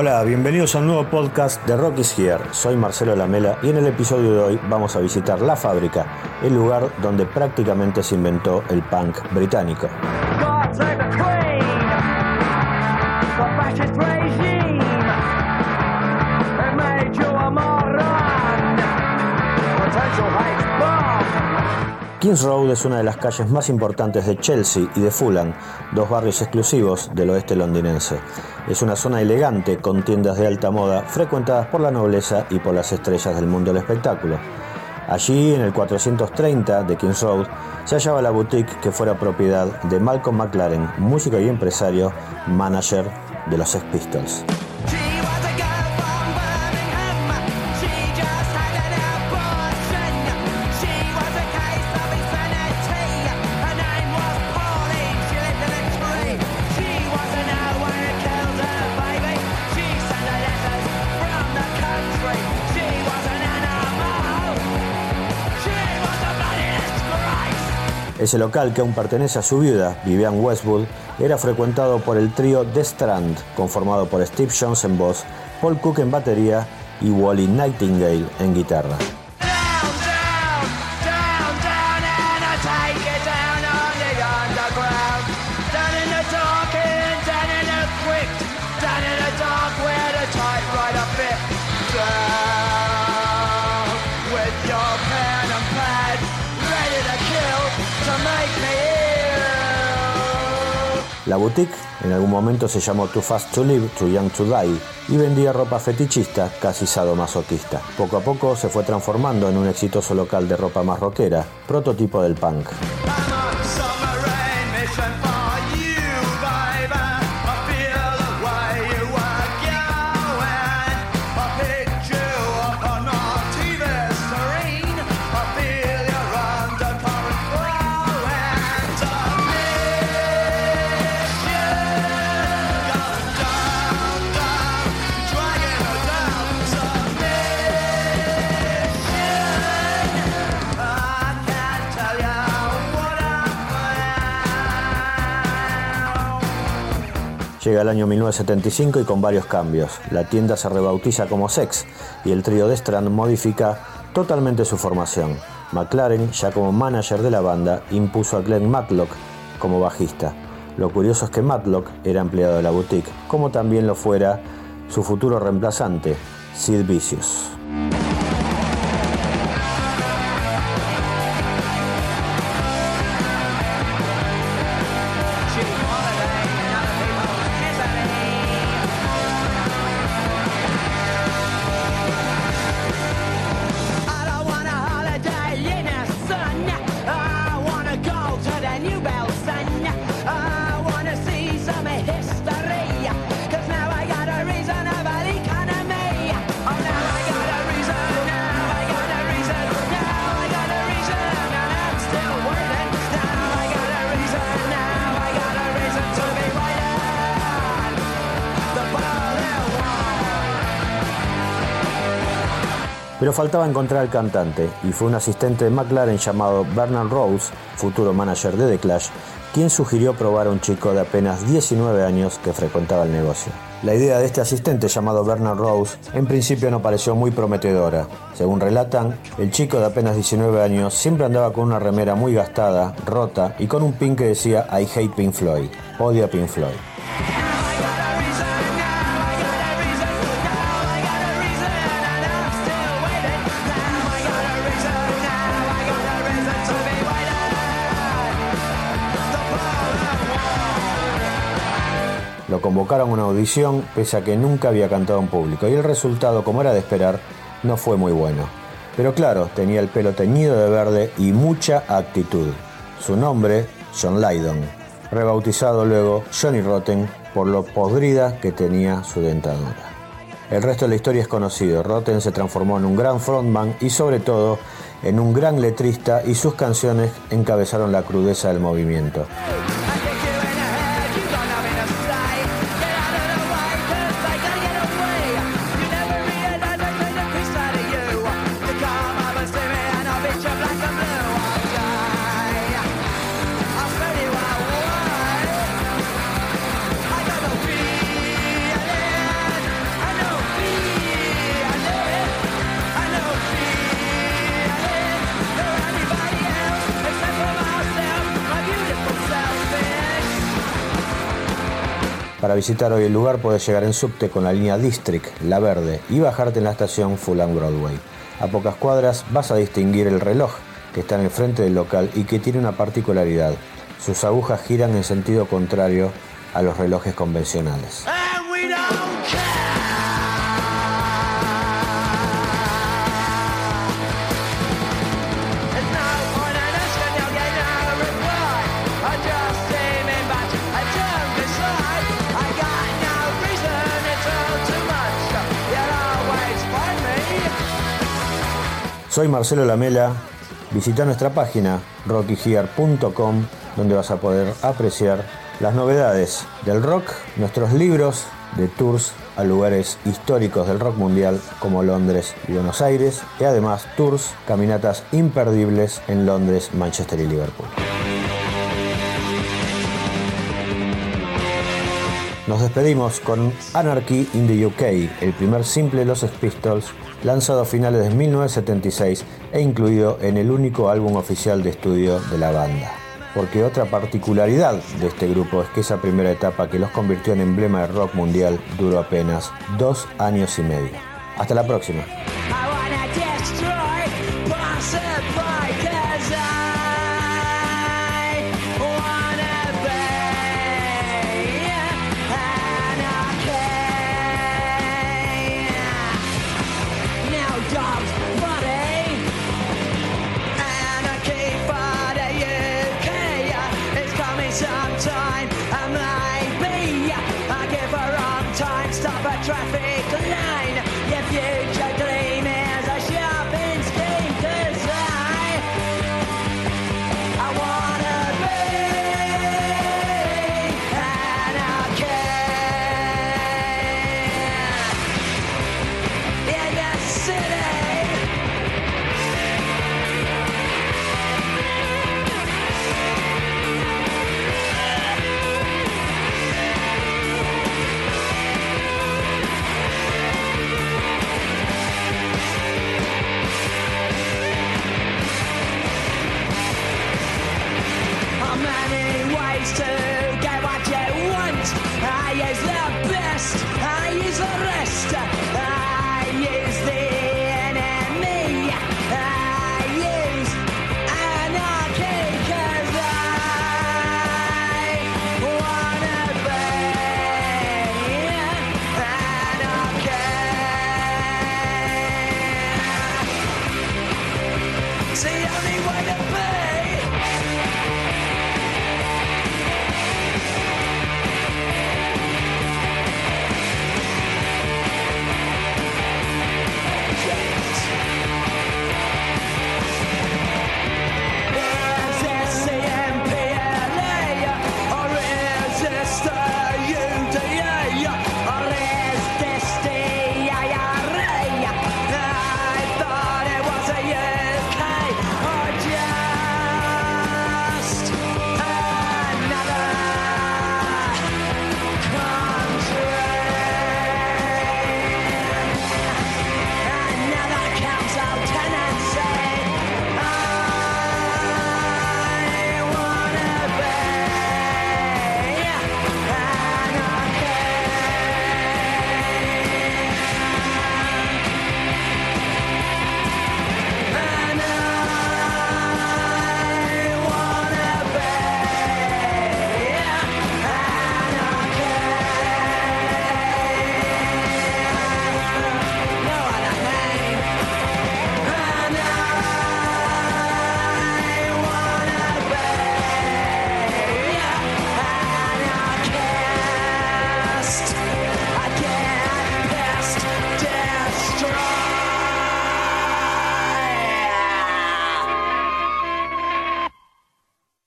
Hola, bienvenidos al nuevo podcast de Rock is Here. Soy Marcelo Lamela y en el episodio de hoy vamos a visitar La Fábrica, el lugar donde prácticamente se inventó el punk británico. Kings Road es una de las calles más importantes de Chelsea y de Fulham, dos barrios exclusivos del oeste londinense. Es una zona elegante con tiendas de alta moda frecuentadas por la nobleza y por las estrellas del mundo del espectáculo. Allí, en el 430 de Kings Road, se hallaba la boutique que fuera propiedad de Malcolm McLaren, músico y empresario, manager de los Sex Pistols. Ese local, que aún pertenece a su viuda, Vivian Westwood, era frecuentado por el trío The Strand, conformado por Steve Jones en voz, Paul Cook en batería y Wally Nightingale en guitarra. La boutique en algún momento se llamó Too Fast to Live, Too Young to Die y vendía ropa fetichista, casi sadomasoquista. Poco a poco se fue transformando en un exitoso local de ropa más rockera, prototipo del punk. Llega el año 1975 y con varios cambios. La tienda se rebautiza como Sex y el trío de Strand modifica totalmente su formación. McLaren, ya como manager de la banda, impuso a Glenn Matlock como bajista. Lo curioso es que Matlock era empleado de la boutique, como también lo fuera su futuro reemplazante, Sid Vicious. Pero faltaba encontrar al cantante y fue un asistente de McLaren llamado Bernard Rose, futuro manager de The Clash, quien sugirió probar a un chico de apenas 19 años que frecuentaba el negocio. La idea de este asistente llamado Bernard Rose en principio no pareció muy prometedora. Según relatan, el chico de apenas 19 años siempre andaba con una remera muy gastada, rota y con un pin que decía I hate Pink Floyd, odia Pink Floyd. Lo convocaron a una audición pese a que nunca había cantado en público y el resultado, como era de esperar, no fue muy bueno. Pero claro, tenía el pelo teñido de verde y mucha actitud. Su nombre, John Lydon, rebautizado luego Johnny Rotten por lo podrida que tenía su dentadura. El resto de la historia es conocido. Rotten se transformó en un gran frontman y sobre todo en un gran letrista y sus canciones encabezaron la crudeza del movimiento. Para visitar hoy el lugar puedes llegar en subte con la línea District, La Verde, y bajarte en la estación Fulham Broadway. A pocas cuadras vas a distinguir el reloj que está en el frente del local y que tiene una particularidad. Sus agujas giran en sentido contrario a los relojes convencionales. Soy Marcelo Lamela. Visita nuestra página rockygear.com donde vas a poder apreciar las novedades del rock, nuestros libros de tours a lugares históricos del rock mundial como Londres y Buenos Aires y además tours, caminatas imperdibles en Londres, Manchester y Liverpool. Nos despedimos con Anarchy in the UK, el primer simple de los Pistols lanzado a finales de 1976 e incluido en el único álbum oficial de estudio de la banda. Porque otra particularidad de este grupo es que esa primera etapa que los convirtió en emblema de rock mundial duró apenas dos años y medio. Hasta la próxima.